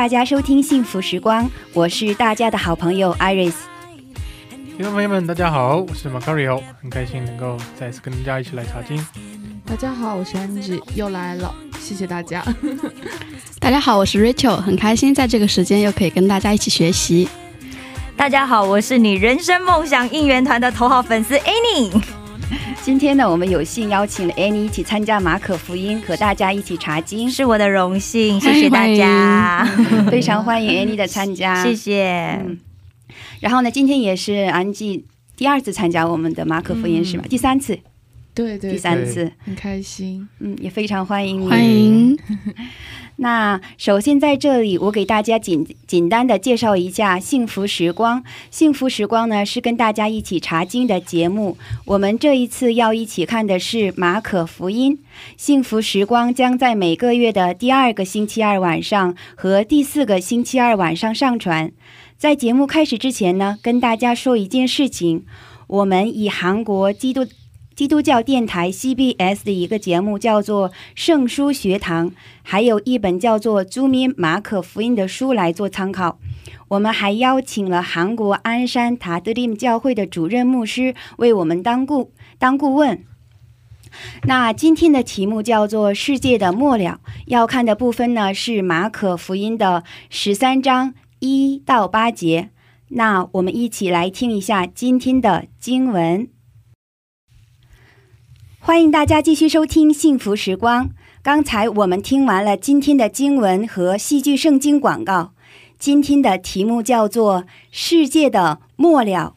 大家收听《幸福时光》，我是大家的好朋友 Iris。听众朋友们，大家好，我是 Macario，很开心能够再次跟大家一起来查经。大家好，我是 Angie，，又来了，谢谢大家。大家好，我是 Rachel，很开心在这个时间又可以跟大家一起学习。大家好，我是你人生梦想应援团的头号粉丝 Annie。今天呢，我们有幸邀请了 Annie 一起参加马可福音，和大家一起查经，是我的荣幸，谢谢大家，非常欢迎 Annie 的参加，谢谢。嗯，然后呢，今天也是安吉第二次参加我们的马可福音，嗯是吧？第三次，对对第三次，很开心。嗯，也非常欢迎你。欢迎，那首先在这里，我给大家简简单的介绍一下幸福时光。幸福时光呢是跟大家一起查经的节目。我们这一次要一起看的是马可福音。幸福时光将在每个月的第二个星期二晚上和第四个星期二晚上上传。在节目开始之前呢，跟大家说一件事情：我们以韩国基督基督教电台 CBS 的一个节目叫做《圣书学堂》，还有一本叫做《朱民马可福音》的书来做参考。我们还邀请了韩国鞍山塔德林教会的主任牧师为我们当顾当顾问。那今天的题目叫做“世界的末了”，要看的部分呢是马可福音的十三章一到八节。那我们一起来听一下今天的经文。欢迎大家继续收听《幸福时光》。刚才我们听完了今天的经文和戏剧圣经广告。今天的题目叫做《世界的末了》，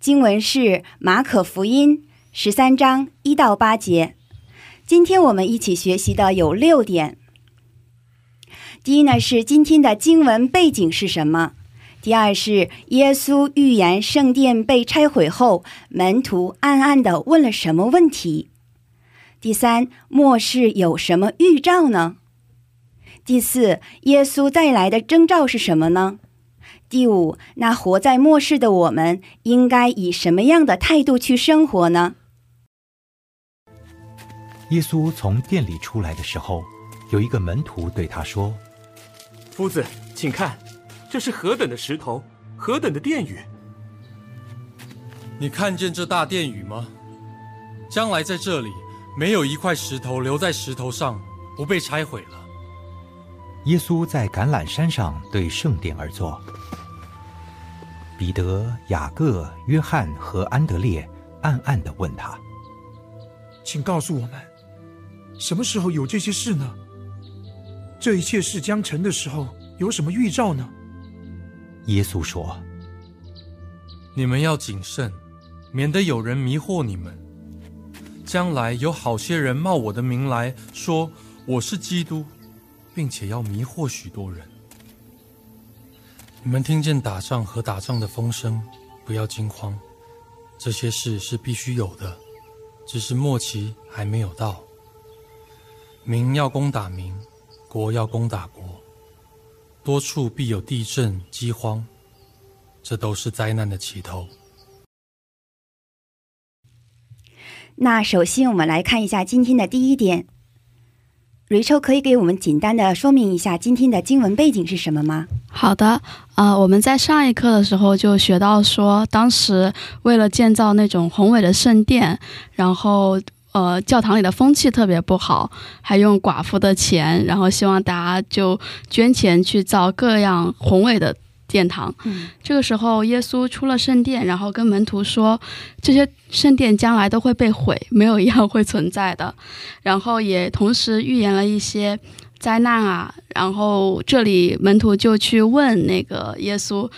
经文是马可福音十三章一到八节。今天我们一起学习的有六点。第一呢是今天的经文背景是什么？第二是耶稣预言圣殿被拆毁后，门徒暗暗的问了什么问题？第三，末世有什么预兆呢？第四，耶稣再来的征兆是什么呢？第五，那活在末世的我们应该以什么样的态度去生活呢？耶稣从店里出来的时候，有一个门徒对他说夫子，请看，这是何等的石头，何等的殿宇！你看见这大殿宇吗？将来在这里没有一块石头留在石头上不被拆毁了。：“耶稣在橄榄山上对圣殿而坐。”彼得、雅各、约翰和安德烈暗暗的问他请告诉我们，什么时候有这些事呢？这一切事将成的时候，有什么预兆呢？耶稣说你们要谨慎，免得有人迷惑你们。将来有好些人冒我的名来说我是基督，并且要迷惑许多人。你们听见打仗和打仗的风声，不要惊慌，这些事是必须有的，只是末期还没有到。民要攻打民，国要攻打国，多处必有地震、饥荒，这都是灾难的起头。那首先我们来看一下今天的第一点。瑞秋可以给我们简单的说明一下今天的经文背景是什么吗？好的，呃，我们在上一课的时候就学到说，当时为了建造那种宏伟的圣殿，然后呃，教堂里的风气特别不好，还用寡妇的钱，然后希望大家就捐钱去造各样宏伟的殿堂。嗯这个时候，耶稣出了圣殿，然后跟门徒说，这些圣殿将来都会被毁，没有一样会存在的。然后也同时预言了一些灾难啊。然后这里门徒就去问那个耶稣，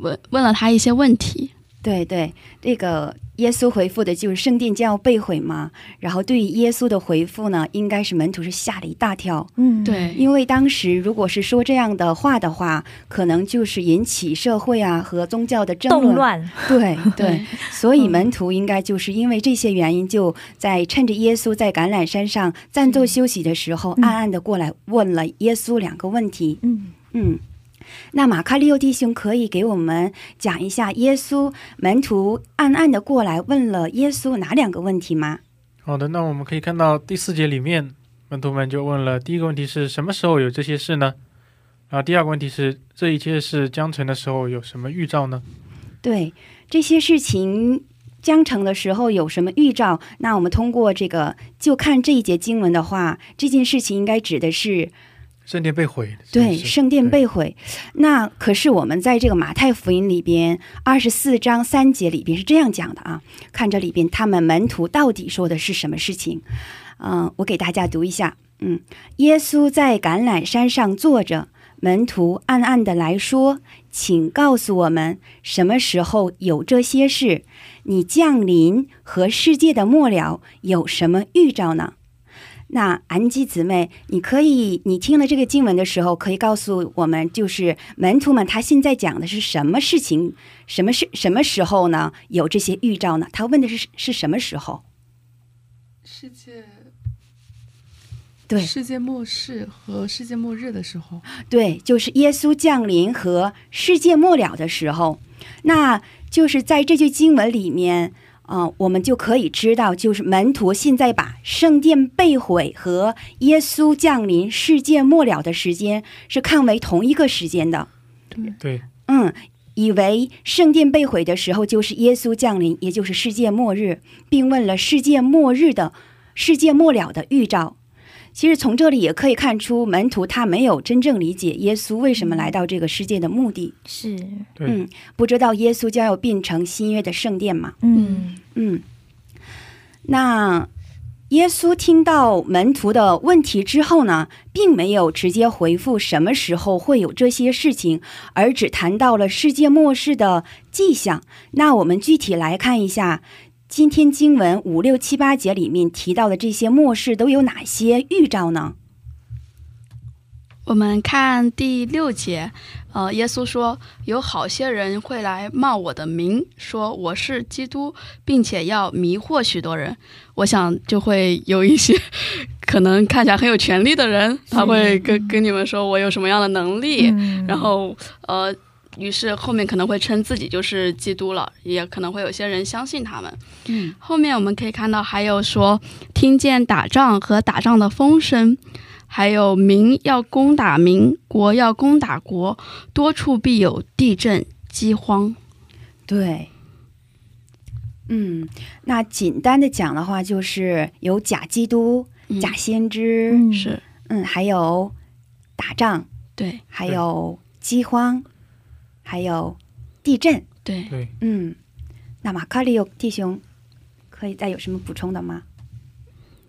问问了他一些问题。对对，这个耶稣回复的就是圣殿将要被毁嘛。然后对于耶稣的回复呢，应该是门徒是吓了一大跳，嗯，对，因为当时如果是说这样的话的话，可能就是引起社会啊和宗教的争论。动乱，对 对，所以门徒应该就是因为这些原因，就在趁着耶稣在橄榄山上暂坐休息的时候，嗯暗暗的过来问了耶稣两个问题。嗯，嗯，那马卡利欧弟兄可以给我们讲一下耶稣门徒暗暗的过来问了耶稣哪两个问题吗？好的，那我们可以看到第四节里面，门徒们就问了第一个问题是什么时候有这些事呢？然后第二个问题是这一切是将成的时候有什么预兆呢？对这些事情将成的时候有什么预兆？那我们通过这个就看这一节经文的话，这件事情应该指的是圣殿被毁，对，圣殿被毁。那可是我们在这个马太福音里边二十四章三节里边是这样讲的啊，看这里边他们门徒到底说的是什么事情？嗯、我给大家读一下。嗯，耶稣在橄榄山上坐着，门徒暗暗的来说：“请告诉我们，什么时候有这些事？你降临和世界的末了有什么预兆呢？”那安吉姊妹，你可以，你听了这个经文的时候，可以告诉我们，就是门徒们他现在讲的是什么事情？什么是什么时候呢？有这些预兆呢？他问的是是什么时候？世界对世界末世和世界末日的时候，对，就是耶稣降临和世界末了的时候，那就是在这句经文里面，啊、我们就可以知道，就是门徒现在把圣殿被毁和耶稣降临世界末了的时间是看为同一个时间的。对，嗯，以为圣殿被毁的时候就是耶稣降临，也就是世界末日，并问了世界末日的世界末了的预兆。其实从这里也可以看出，门徒他没有真正理解耶稣为什么来到这个世界的目的。是，嗯，不知道耶稣将要变成新约的圣殿嘛？嗯嗯，那耶稣听到门徒的问题之后呢，并没有直接回复什么时候会有这些事情，而只谈到了世界末世的迹象。那我们具体来看一下，今天经文五六七八节里面提到的这些末世都有哪些预兆呢？我们看第六节，呃，耶稣说有好些人会来冒我的名，说我是基督，并且要迷惑许多人。我想就会有一些 可能看起来很有权力的人，他会跟跟你们说我有什么样的能力，嗯然后呃，于是后面可能会称自己就是基督了，也可能会有些人相信他们。嗯，后面我们可以看到还有说听见打仗和打仗的风声。还有民要攻打民，国要攻打国，多处必有地震、饥荒。对，嗯，那简单的讲的话，就是有假基督、嗯假先知，嗯是嗯，还有打仗，对还有饥荒，还有地震。对，对，嗯，那马卡里奥弟兄可以再有什么补充的吗？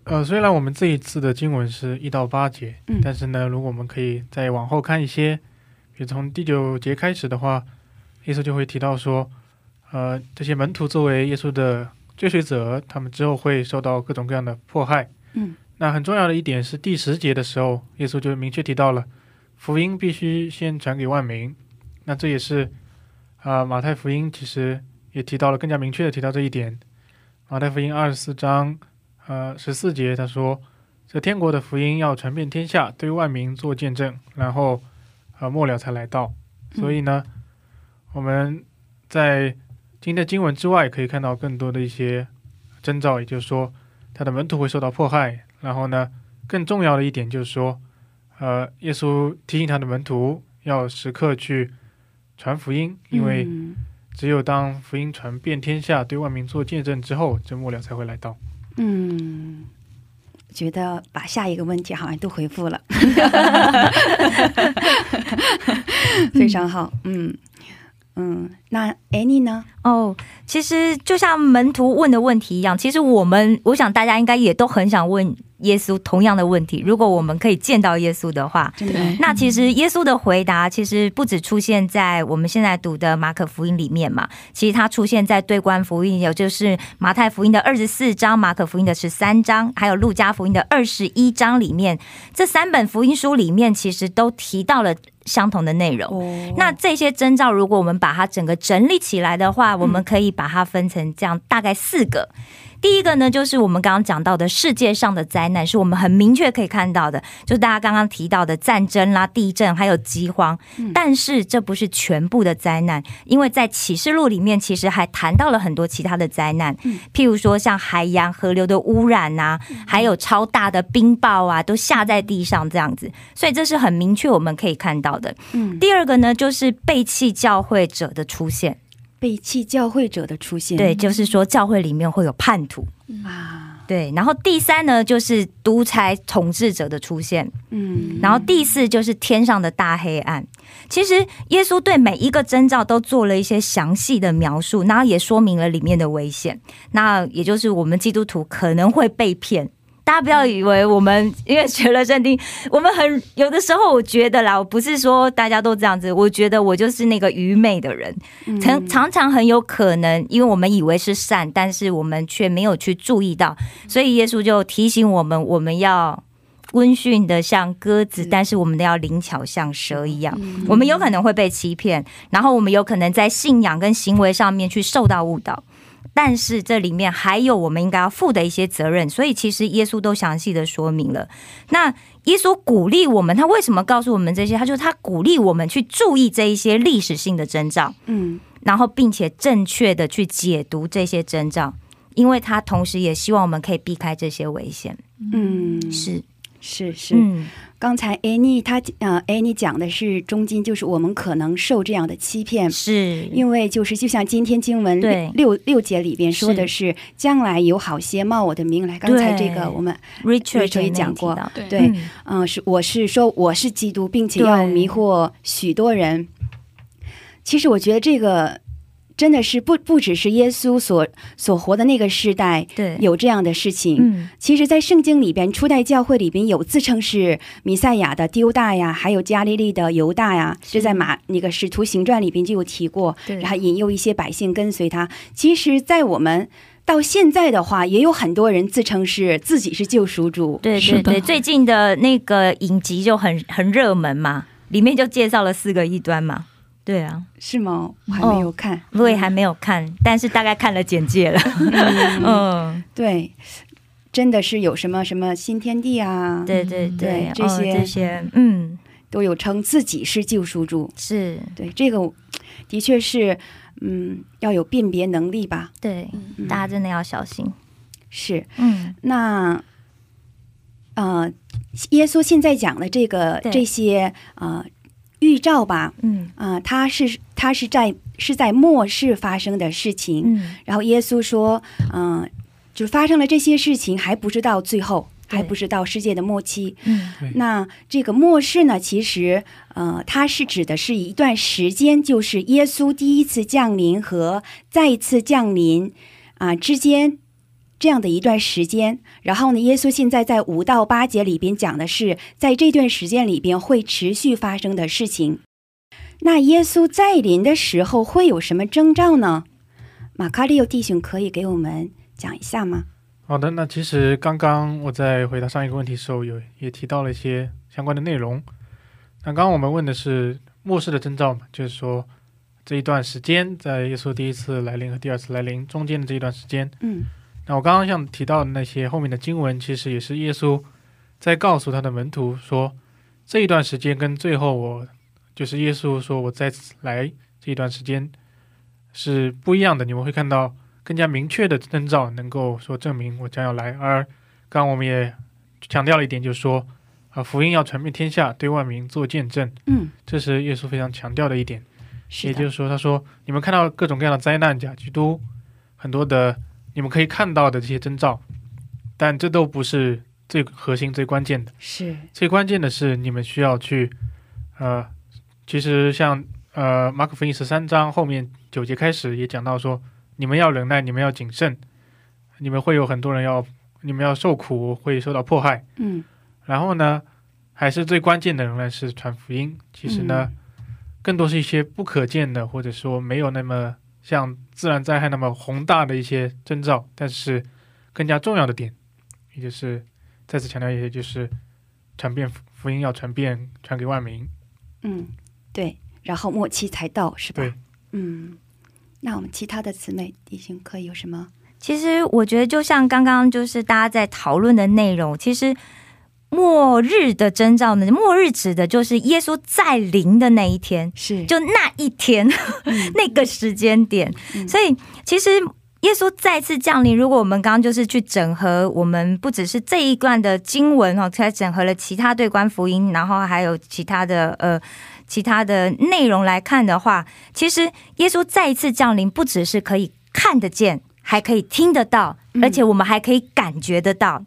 呃，虽然我们这一次的经文是一到八节，嗯但是呢，如果我们可以再往后看一些，比如从第九节开始的话，耶稣就会提到说，呃，这些门徒作为耶稣的追随者，他们之后会受到各种各样的迫害。嗯，那很重要的一点是第十节的时候，耶稣就明确提到了福音必须先传给万民。那这也是啊、马太福音其实也提到了，更加明确的提到这一点。马太福音二十四章。呃，十四节他说，这天国的福音要传遍天下，对万民做见证，然后呃末了才来到。所以呢，我们在今天的经文之外，可以看到更多的一些征兆，也就是说，他的门徒会受到迫害。然后呢，更重要的一点就是说，呃，耶稣提醒他的门徒要时刻去传福音，因为嗯。只有当福音传遍天下，对万民做见证之后，这末了才会来到。嗯，觉得把下一个问题好像都回复了。非常好，嗯。嗯，那 Annie 呢？哦，其实就像门徒问的问题一样，其实我们我想大家应该也都很想问耶稣同样的问题。如果我们可以见到耶稣的话，那其实耶稣的回答其实不止出现在我们现在读的马可福音里面嘛，其实它出现在对观福音，也就是马太福音的二十四章、马可福音的十三章，还有路加福音的二十一章里面，这三本福音书里面其实都提到了相同的内容。哦那这些征兆，如果我们把它整个整理起来的话，我们可以把它分成这样大概四个。第一个呢，就是我们刚刚讲到的世界上的灾难，是我们很明确可以看到的，就是大家刚刚提到的战争啦、地震还有饥荒。但是这不是全部的灾难，因为在启示录里面其实还谈到了很多其他的灾难，譬如说像海洋、河流的污染啊，还有超大的冰雹啊，都下在地上这样子。所以这是很明确我们可以看到的。嗯，第二个呢，就是背弃教会者的出现。背弃教会者的出现，对，就是说教会里面会有叛徒。啊，对，然后第三呢，就是独裁统治者的出现，嗯，然后第四就是天上的大黑暗。其实耶稣对每一个征兆都做了一些详细的描述，然后也说明了里面的危险。那也就是我们基督徒可能会被骗。大家不要以为我们因为学了圣经，我们很有的时候，我觉得啦，我不是说大家都这样子，我觉得我就是那个愚昧的人，常常常很有可能，因为我们以为是善，但是我们却没有去注意到，所以耶稣就提醒我们，我们要温驯的像鸽子，但是我们都要灵巧像蛇一样。我们有可能会被欺骗，然后我们有可能在信仰跟行为上面去受到误导。但是这里面还有我们应该要负的一些责任，所以其实耶稣都详细的说明了。那耶稣鼓励我们，他为什么告诉我们这些？他就他鼓励我们去注意这一些历史性的征兆，嗯然后并且正确的去解读这些征兆，因为他同时也希望我们可以避开这些危险。嗯，是，是是，嗯，刚才 Annie 她呃 Annie 讲的是中间就是我们可能受这样的欺骗，是。因为就是就像今天经文对。六六节里边说的是将来有好些冒我的名来，刚才这个我们 Richard 也讲过。对。嗯、是我是说我是基督，并且要迷惑许多人。其实我觉得这个真的是不不只是耶稣所所活的那个时代对，有这样的事情。嗯其实，在圣经里边，初代教会里边有自称是弥赛亚的丢大呀，还有加利利的犹大呀，这在马那个使徒行传里边就有提过。对然后引诱一些百姓跟随他。其实，在我们到现在的话，也有很多人自称是自己是救赎主。对对对，最近的那个影集就很很热门嘛，里面就介绍了四个异端嘛。对啊，是吗？我还没有看。我也还没有看，但是大概看了简介了。嗯，对，真的是有什么什么新天地啊，对对对这嗯些这些，嗯，都有称自己是救赎主。是对，这个的确是，嗯，要有辨别能力吧。对，嗯大家真的要小心。是，嗯，那呃，耶稣现在讲的这个这些呃预兆吧，嗯啊、他是他是在是在末世发生的事情。嗯，然后耶稣说，嗯、就发生了这些事情，还不是到最后，还不是到世界的末期。嗯那这个末世呢，其实呃，它是指的是一段时间，就是耶稣第一次降临和再一次降临啊、之间。这样的一段时间，然后呢，耶稣现在在五到八节里边讲的是，在这段时间里边会持续发生的事情。那耶稣再临的时候会有什么征兆呢？马卡利奥弟兄可以给我们讲一下吗？好的，那其实刚刚我在回答上一个问题的时候，有也提到了一些相关的内容。那刚刚我们问的是末世的征兆嘛，就是说这一段时间，在耶稣第一次来临和第二次来临中间的这一段时间。嗯那我刚刚像提到的那些后面的经文，其实也是耶稣在告诉他的门徒说，这一段时间跟最后我就是耶稣说我再次来这一段时间是不一样的。你们会看到更加明确的征兆，能够说证明我将要来。而刚刚我们也强调了一点，就是说啊，福音要传遍天下，对万民做见证，嗯，这是耶稣非常强调的一点。也就是说，他说你们看到各种各样的灾难、假基督，很多的你们可以看到的这些征兆，但这都不是最核心、最关键的。是最关键的是，你们需要去呃其实像呃马可福音十三章后面九节开始也讲到说，你们要忍耐，你们要谨慎，你们会有很多人要，你们要受苦，会受到迫害。嗯然后呢，还是最关键的仍然是传福音。其实呢，更多是一些不可见的，或者说没有那么像自然灾害那么宏大的一些征兆，但是更加重要的点，也就是再次强调一些，就是传遍福福音要传遍，传给万民。嗯，对，然后末期才到，是吧？对，嗯，那我们其他的姊妹弟兄可以有什么？其实我觉得，就像刚刚就是大家在讨论的内容，其实末日的征兆呢，末日指的就是耶稣再临的那一天，是就那一天、那个时间点。所以其实。耶稣再次降临。如果我们刚刚就是去整合，我们不只是这一段的经文哦，才整合了其他对关福音，然后还有其他的呃其他的内容来看的话，其实耶稣再一次降临，不只是可以看得见，还可以听得到，而且我们还可以感觉得到。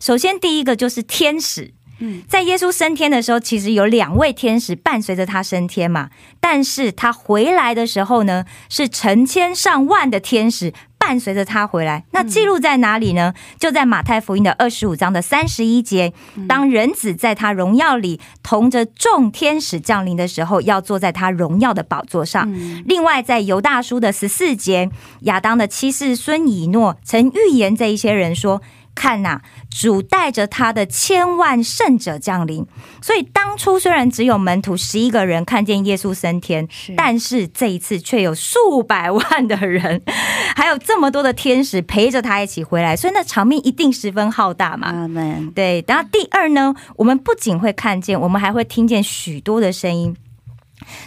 首先，第一个就是天使。嗯，在耶稣升天的时候，其实有两位天使伴随着他升天嘛。但是他回来的时候呢，是成千上万的天使伴随着他回来。那记录在哪里呢？就在马太福音的二十五章的三十一节，当人子在他荣耀里同着众天使降临的时候，要坐在他荣耀的宝座上。另外，在犹大书的十四节，亚当的七世孙以诺曾预言这一些人说。看呐、主带着他的千万圣者降临。所以当初虽然只有门徒十一个人看见耶稣升天，但是这一次却有数百万的人，还有这么多的天使陪着他一起回来，所以那场面一定十分浩大嘛。阿门。对，然后第二呢，我们不仅会看见，我们还会听见许多的声音。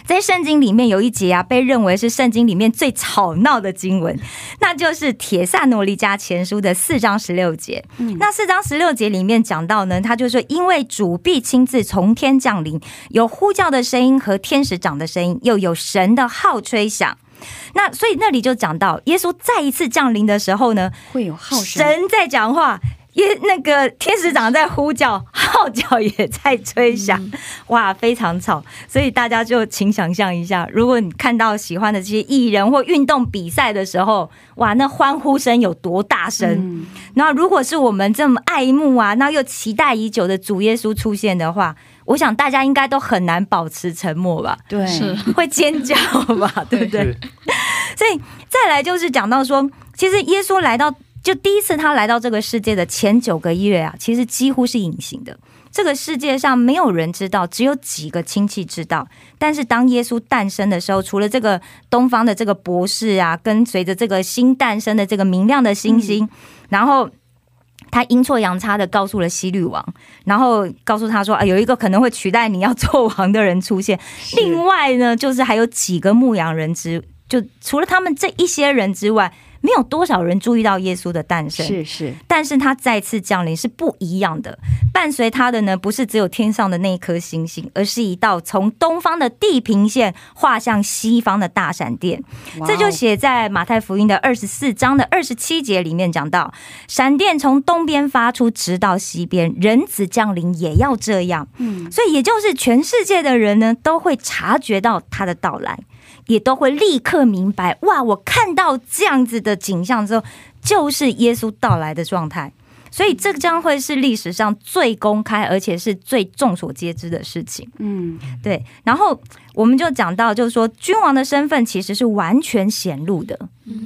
在圣经里面有一节啊，被认为是圣经里面最吵闹的经文，那就是《铁萨罗尼迦前书》的四章十六节。那四章十六节里面讲到呢，他就说，因为主必亲自从天降临，有呼叫的声音和天使长的声音，又有神的号吹响。那所以那里就讲到，耶稣再一次降临的时候呢，会有号声，神在讲话。耶，那个天使长在呼叫，号角也在吹响，哇，非常吵。所以大家就请想象一下，如果你看到喜欢的这些艺人或运动比赛的时候，哇，那欢呼声有多大声？那、如果是我们这么爱慕啊，那又期待已久的主耶稣出现的话，我想大家应该都很难保持沉默吧？对，是 会尖叫吧？对不对？所以再来就是讲到说，其实耶稣来到，就第一次他来到这个世界的前九个月啊，其实几乎是隐形的。这个世界上没有人知道，只有几个亲戚知道。但是当耶稣诞生的时候，除了这个东方的这个博士啊，跟随着这个新诞生的这个明亮的星星，然后。他阴错阳差的告诉了西律王，然后告诉他说啊，有一个可能会取代你要做王的人出现。另外呢，就是还有几个牧羊人之，就除了他们这一些人之外，没有多少人注意到耶稣的诞生。是是，但是他再次降临是不一样的，伴随他的呢，不是只有天上的那一颗星星，而是一道从东方的地平线画向西方的大闪电。这就写在马太福音的二十四章的二十七节里面讲到，闪电从东边发出，直到西边，人子降临也要这样。嗯，所以也就是全世界的人呢，都会察觉到他的到来，也都会立刻明白，哇，我看到这样子的景象之后，就是耶稣到来的状态。所以这将会是历史上最公开，而且是最众所皆知的事情。嗯，对，然后我们就讲到，就是说君王的身份其实是完全显露的，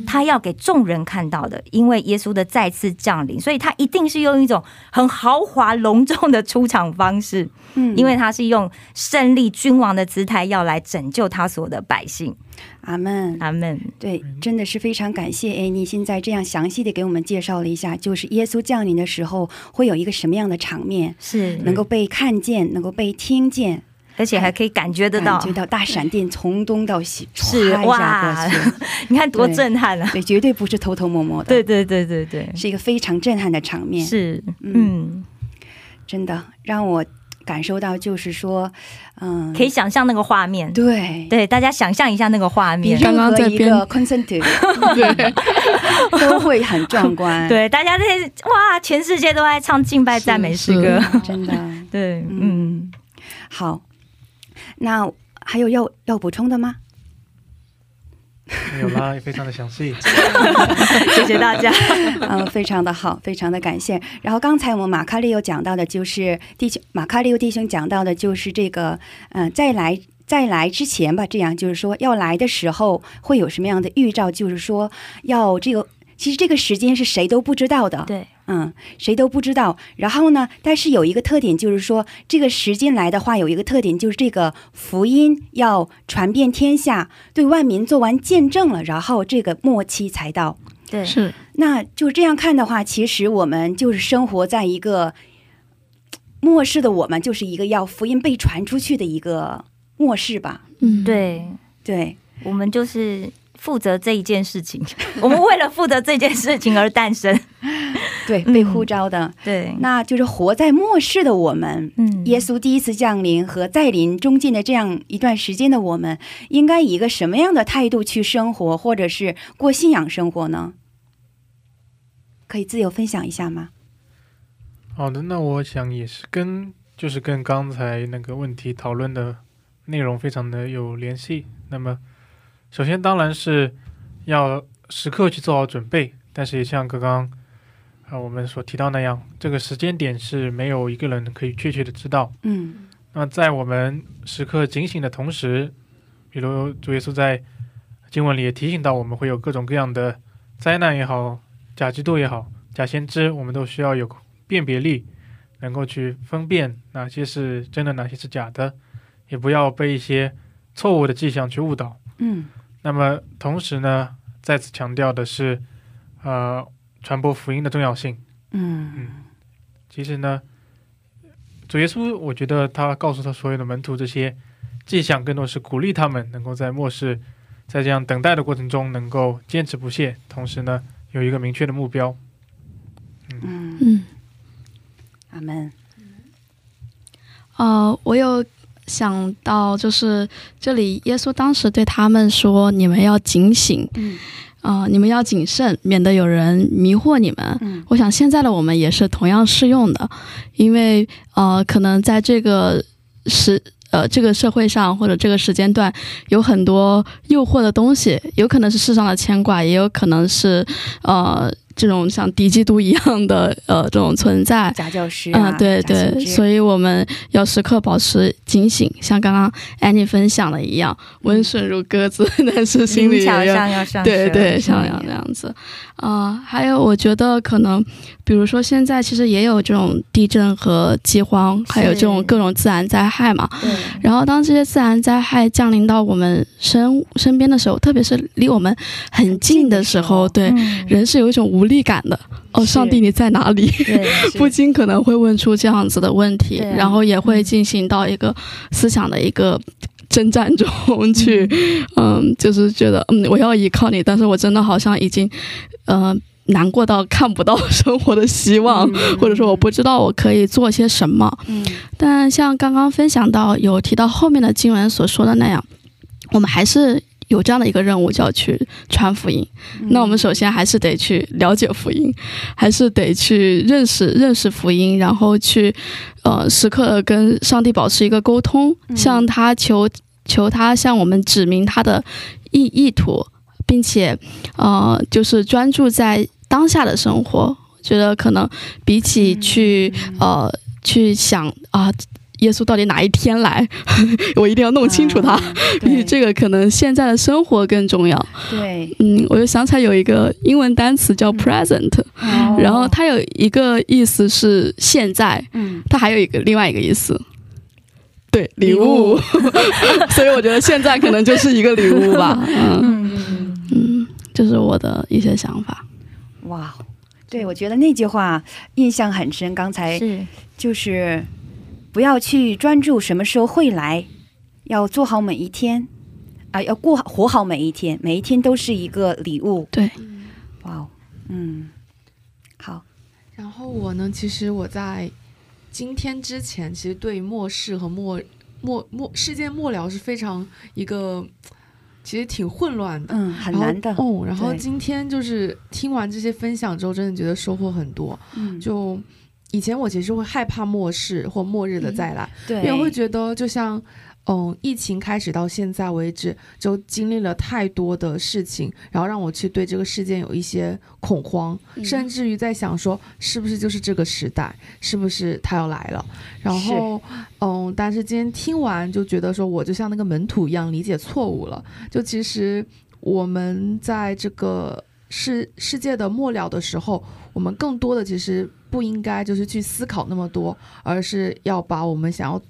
他要给众人看到的，因为耶稣的再次降临，所以他一定是用一种很豪华隆重的出场方式，嗯因为他是用胜利君王的姿态要来拯救他所有的百姓。阿门。阿门。对，真的是非常感谢哎，你现在这样详细的给我们介绍了一下，就是耶稣降临的时候会有一个什么样的场面，是能够被看见，能够被听见，而且还可以感觉得到感，觉到大闪电从东到西是唰一下过去，你看多震撼啊！对，绝对不是偷偷摸摸的，对对对对对，是一个非常震撼的场面，是嗯嗯，真的让我感受到，就是说，嗯，可以想象那个画面。对。对，大家想象一下那个画面。刚刚在一个 concert 都会很壮观，，对，大家在哇，全世界都在唱敬拜赞美诗歌。真的。对，嗯嗯，好，那还有要要补充的吗？没有啦，也非常的详细。谢谢大家。嗯，非常的好，非常的感谢。然后刚才我们马卡利又讲到的就是弟兄马卡利欧弟兄讲到的就是这个，嗯、再来在来之前吧，这样就是说要来的时候会有什么样的预兆，就是说要这个，其实这个时间是谁都不知道的，对，嗯，谁都不知道。然后呢，但是有一个特点，就是说这个时间来的话，有一个特点，就是这个福音要传遍天下，对万民做完见证了，然后这个末期才到。对，是那就这样看的话，其实我们就是生活在一个末世的，我们就是一个要福音被传出去的一个末世吧。嗯，对，对，我们就是负责这一件事情，我们为了负责这件事情而诞生。对，嗯被呼召的，对，那就是活在末世的我们。嗯耶稣第一次降临和再临中间的这样一段时间的我们，应该以一个什么样的态度去生活，或者是过信仰生活呢？可以自由分享一下吗？好的，那我想也是跟就是跟刚才那个问题讨论的内容非常的有联系。那么，首先当然是要时刻去做好准备，但是也像刚刚啊我们所提到那样，这个时间点是没有一个人可以确切的知道。嗯那么在我们时刻警醒的同时，比如主耶稣在经文里也提醒到，我们会有各种各样的灾难也好，假基督也好，假先知，我们都需要有辨别力，能够去分辨哪些是真的，哪些是假的，也不要被一些错误的迹象去误导。嗯那么同时呢，再次强调的是，呃，传播福音的重要性。嗯。其实呢，主耶稣，我觉得他告诉他所有的门徒这些迹象，更多是鼓励他们能够在末世，在这样等待的过程中，能够坚持不懈，同时呢，有一个明确的目标。嗯，嗯，阿门。呃，我有想到，就是这里耶稣当时对他们说：“你们要警醒，嗯啊、你们要谨慎，免得有人迷惑你们。”嗯我想现在的我们也是同样适用的，因为呃，可能在这个时呃这个社会上或者这个时间段，有很多诱惑的东西，有可能是世上的牵挂，也有可能是呃这种像敌基督一样的 呃这种存在。假教师嗯、啊，对对，所以我们要时刻保持警醒，像刚刚安妮分享的一样，温顺如鸽子，但是心里灵巧也要对对，嗯像要那样子，啊、还有我觉得可能，比如说现在其实也有这种地震和饥荒，还有这种各种自然灾害嘛。然后当这些自然灾害降临到我们身身边的时候，特别是离我们很近的时候，对、嗯。人是有一种无力感的。哦，上帝你在哪里？不禁可能会问出这样子的问题，啊然后也会进行到一个思想的一个征战中去，嗯就是觉得嗯我要依靠你，但是我真的好像已经，呃。难过到看不到生活的希望，嗯或者说我不知道我可以做些什么。嗯但像刚刚分享到有提到后面的经文所说的那样，我们还是有这样的一个任务，就要去传福音。那我们首先还是得去了解福音，还是得去认识认识福音，然后去呃时刻跟上帝保持一个沟通，嗯向他求求他向我们指明他的意意图，并且呃就是专注在当下的生活。我觉得可能比起去、呃去想啊。耶稣到底哪一天来？我一定要弄清楚他。啊比起这个，可能现在的生活更重要。对，嗯，我就想起来有一个英文单词叫 present，、哦然后它有一个意思是现在，嗯它还有一个另外一个意思，对，礼礼物。所以我觉得现在可能就是一个礼物吧。嗯嗯嗯，这是我的一些想法。哇，对我觉得那句话印象很深。刚才是就是不要去专注什么时候会来，要做好每一天啊、要过好活好每一天，每一天都是一个礼物。对，哇哦，嗯，好，然后我呢，其实我在今天之前，其实对末世和末末末世界末了是非常一个，其实挺混乱的。嗯，很难的，哦，然后今天就是听完这些分享之后，真的觉得收获很多。嗯，就以前我其实会害怕末世或末日的再来，因为会觉得就像嗯，疫情开始到现在为止，就经历了太多的事情，然后让我去对这个事件有一些恐慌，嗯甚至于在想说，是不是就是这个时代，是不是它要来了？然后，嗯，但是今天听完就觉得说，我就像那个门徒一样理解错误了。就其实我们在这个世世界的末了的时候，我们更多的其实不应该就是去思考那么多，而是要把我们想要。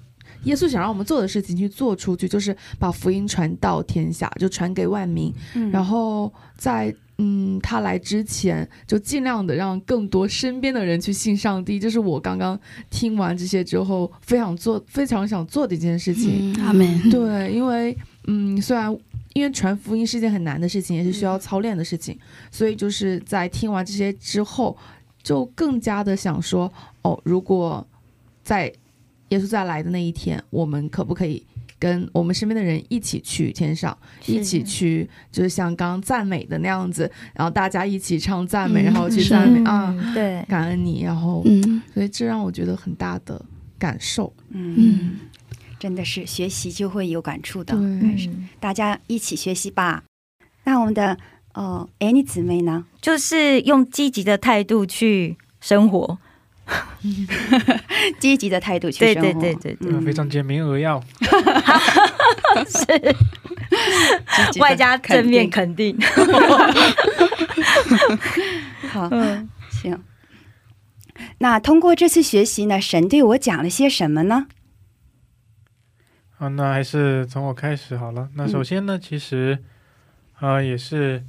耶稣想让我们做的事情去做出去，就是把福音传到天下，就传给万民。嗯然后在嗯他来之前，就尽量的让更多身边的人去信上帝。这是我刚刚听完这些之后非常做非常想做的一件事情。嗯，阿门。对，因为嗯，虽然因为传福音是一件很难的事情，也是需要操练的事情，所以就是在听完这些之后，就更加的想说，哦，如果在耶稣再来的那一天，我们可不可以跟我们身边的人一起去天上，一起去，就是像刚刚赞美的那样子，然后大家一起唱赞美，嗯。然后去赞美啊，嗯对，感恩你，然后，嗯。所以这让我觉得很大的感受。嗯，嗯，真的是学习就会有感触的，是大家一起学习吧。那我们的哦，哎，你姊妹呢？就是用积极的态度去生活。积极的态度去对生活，对对对对，呃非常简明扼要。积极的外加正面肯定。好，嗯，行。那通过这次学习呢，神对我讲了些什么呢？啊，那还是从我开始好了。那首先呢，其实，呃，也是，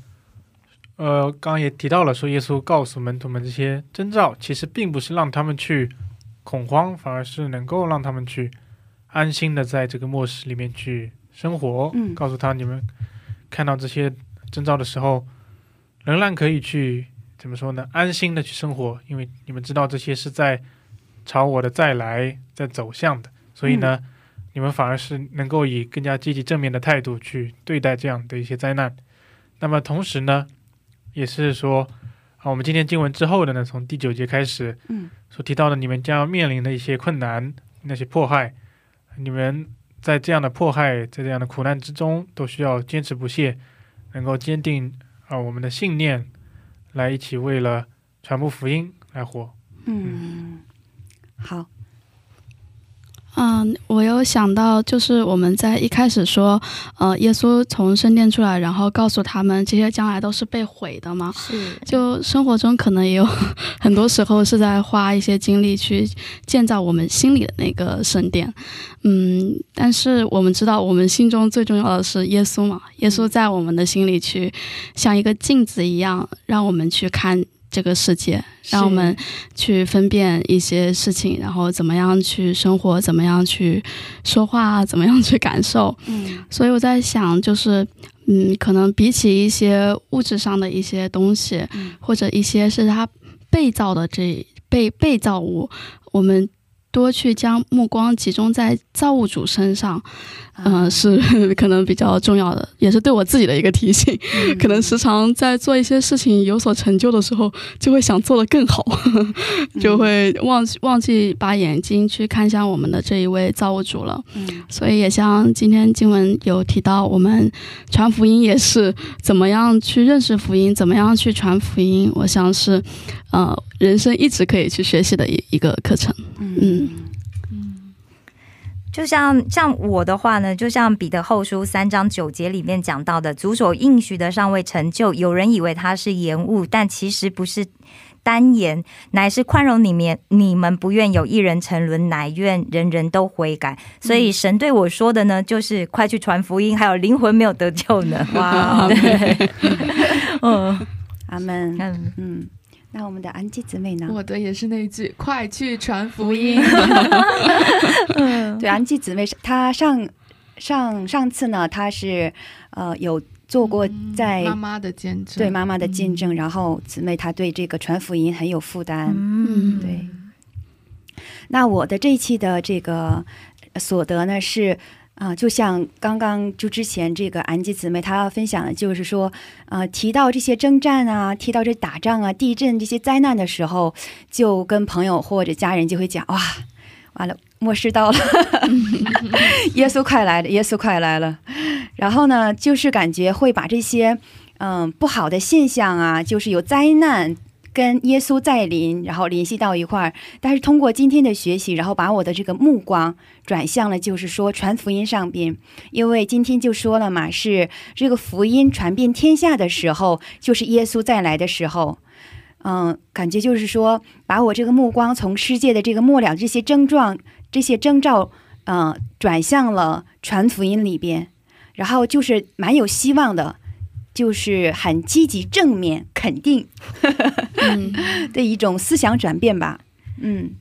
呃，刚刚也提到了，说耶稣告诉门徒们这些征兆，其实并不是让他们去恐慌，反而是能够让他们去安心的在这个末世里面去生活。嗯告诉他你们看到这些征兆的时候，仍然可以去怎么说呢？安心的去生活，因为你们知道这些是在朝我的再来在走向的，所以呢。你们反而是能够以更加积极正面的态度去对待这样的一些灾难。那么同时呢，也是说，啊，我们今天经文之后的呢，从第九节开始，嗯，所提到的你们将要面临的一些困难、那些迫害，你们在这样的迫害、在这样的苦难之中，都需要坚持不懈，能够坚定啊我们的信念，来一起为了传播福音来活。嗯，好，嗯，我有想到，就是我们在一开始说，呃，耶稣从圣殿出来，然后告诉他们这些将来都是被毁的嘛。是就生活中可能也有 很多时候是在花一些精力去建造我们心里的那个圣殿，嗯，但是我们知道，我们心中最重要的是耶稣嘛，耶稣在我们的心里去像一个镜子一样，让我们去看这个世界，让我们去分辨一些事情，然后怎么样去生活，怎么样去说话，怎么样去感受。嗯所以我在想，就是嗯，可能比起一些物质上的一些东西，嗯或者一些是它被造的这被被造物，我们多去将目光集中在造物主身上，嗯、啊是 可能比较重要的，也是对我自己的一个提醒。嗯可能时常在做一些事情有所成就的时候，就会想做得更好，就会忘记忘记把眼睛去看向我们的这一位造物主了。嗯所以也像今天经文有提到，我们传福音也是怎么样去认识福音，怎么样去传福音，我想是呃人生一直可以去学习的一一个课程。嗯就像像我的话呢，就像彼得后书三章九节里面讲到的，主所应许的尚未成就，有人以为他是延误，但其实不是单言，乃是宽容里面，你们不愿有一人沉沦，乃愿人人都悔改。所以神对我说的呢，就是快去传福音，还有灵魂没有得救呢。哇，对，嗯。阿门。嗯，嗯，那我们的安吉姊妹呢？我的也是那句“快去传福音 对，安吉姊妹她上上上次呢，她是呃有做过在、妈妈的见证，对妈妈的见证，然后姊妹她对这个传福音很有负担。嗯，对，那我的这一期的这个呃所得呢是。啊、就像刚刚就之前这个安吉姊妹她分享的，就是说，呃，提到这些征战啊，提到这打仗啊、地震这些灾难的时候，就跟朋友或者家人就会讲，哇，完了，末世到了，耶稣快来了，耶稣快来了。然后呢，就是感觉会把这些嗯不好的现象啊，就是有灾难跟耶稣再临，然后联系到一块儿。但是通过今天的学习，然后把我的这个目光转向了，就是说传福音上边，因为今天就说了嘛，是这个福音传遍天下的时候，就是耶稣再来的时候。嗯，感觉就是说，把我这个目光从世界的这个末了这些症状、这些征兆，嗯、转向了传福音里边，然后就是蛮有希望的，就是很积极、正面、肯定嗯 的一种思想转变吧。嗯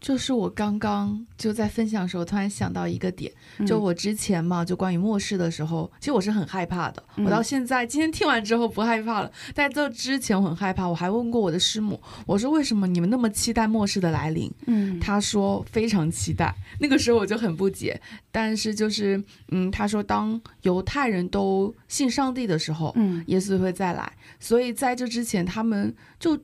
就是我刚刚就在分享的时候，突然想到一个点，就我之前嘛，就关于末世的时候，其实我是很害怕的。嗯我到现在今天听完之后不害怕了，在这之前我很害怕，我还问过我的师母，我说为什么你们那么期待末世的来临？嗯他说非常期待。那个时候我就很不解，但是就是嗯，他说当犹太人都信上帝的时候，嗯耶稣会再来。所以在这之前，他们就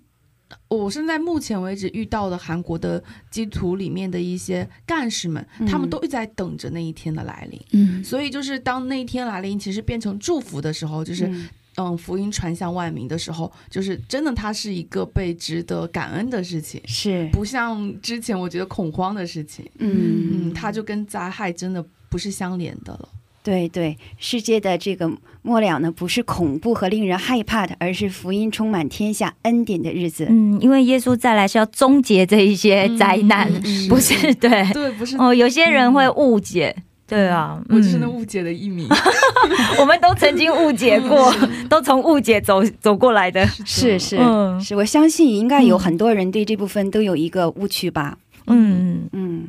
我现在目前为止遇到的韩国的基督徒里面的一些干事们，嗯他们都一直在等着那一天的来临。嗯所以就是当那一天来临，其实变成祝福的时候，就是嗯嗯福音传向万民的时候，就是真的它是一个被值得感恩的事情，是不像之前我觉得恐慌的事情。嗯嗯，它就跟灾害真的不是相连的了。对对，世界的这个末了呢，不是恐怖和令人害怕的，而是福音充满天下恩典的日子。嗯，因为耶稣再来是要终结这一些灾难，不是对对，不是哦，有些人会误解。对啊，我就是那嗯误解的一名。我们都曾经误解过，都从误解走走过来的。是是、嗯是，我相信应该有很多人对这部分都有一个误区吧。嗯，嗯，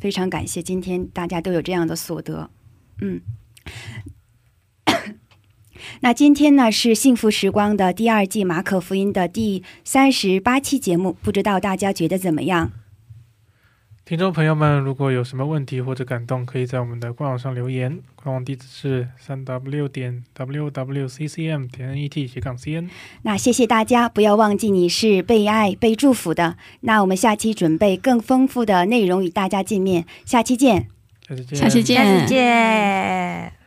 非常感谢今天大家都有这样的所得。嗯，那今天呢是幸福时光的第二季马可福音的第三十八期节目，不知道大家觉得怎么样？听众朋友们，如果有什么问题或者感动，可以在我们的官网上留言，官网地址是三 w 点 wwccm 点 net 斜杠 cn。那谢谢大家，不要忘记你是被爱、被祝福的。那我们下期准备更丰富的内容与大家见面，下期见。下次见。下次见。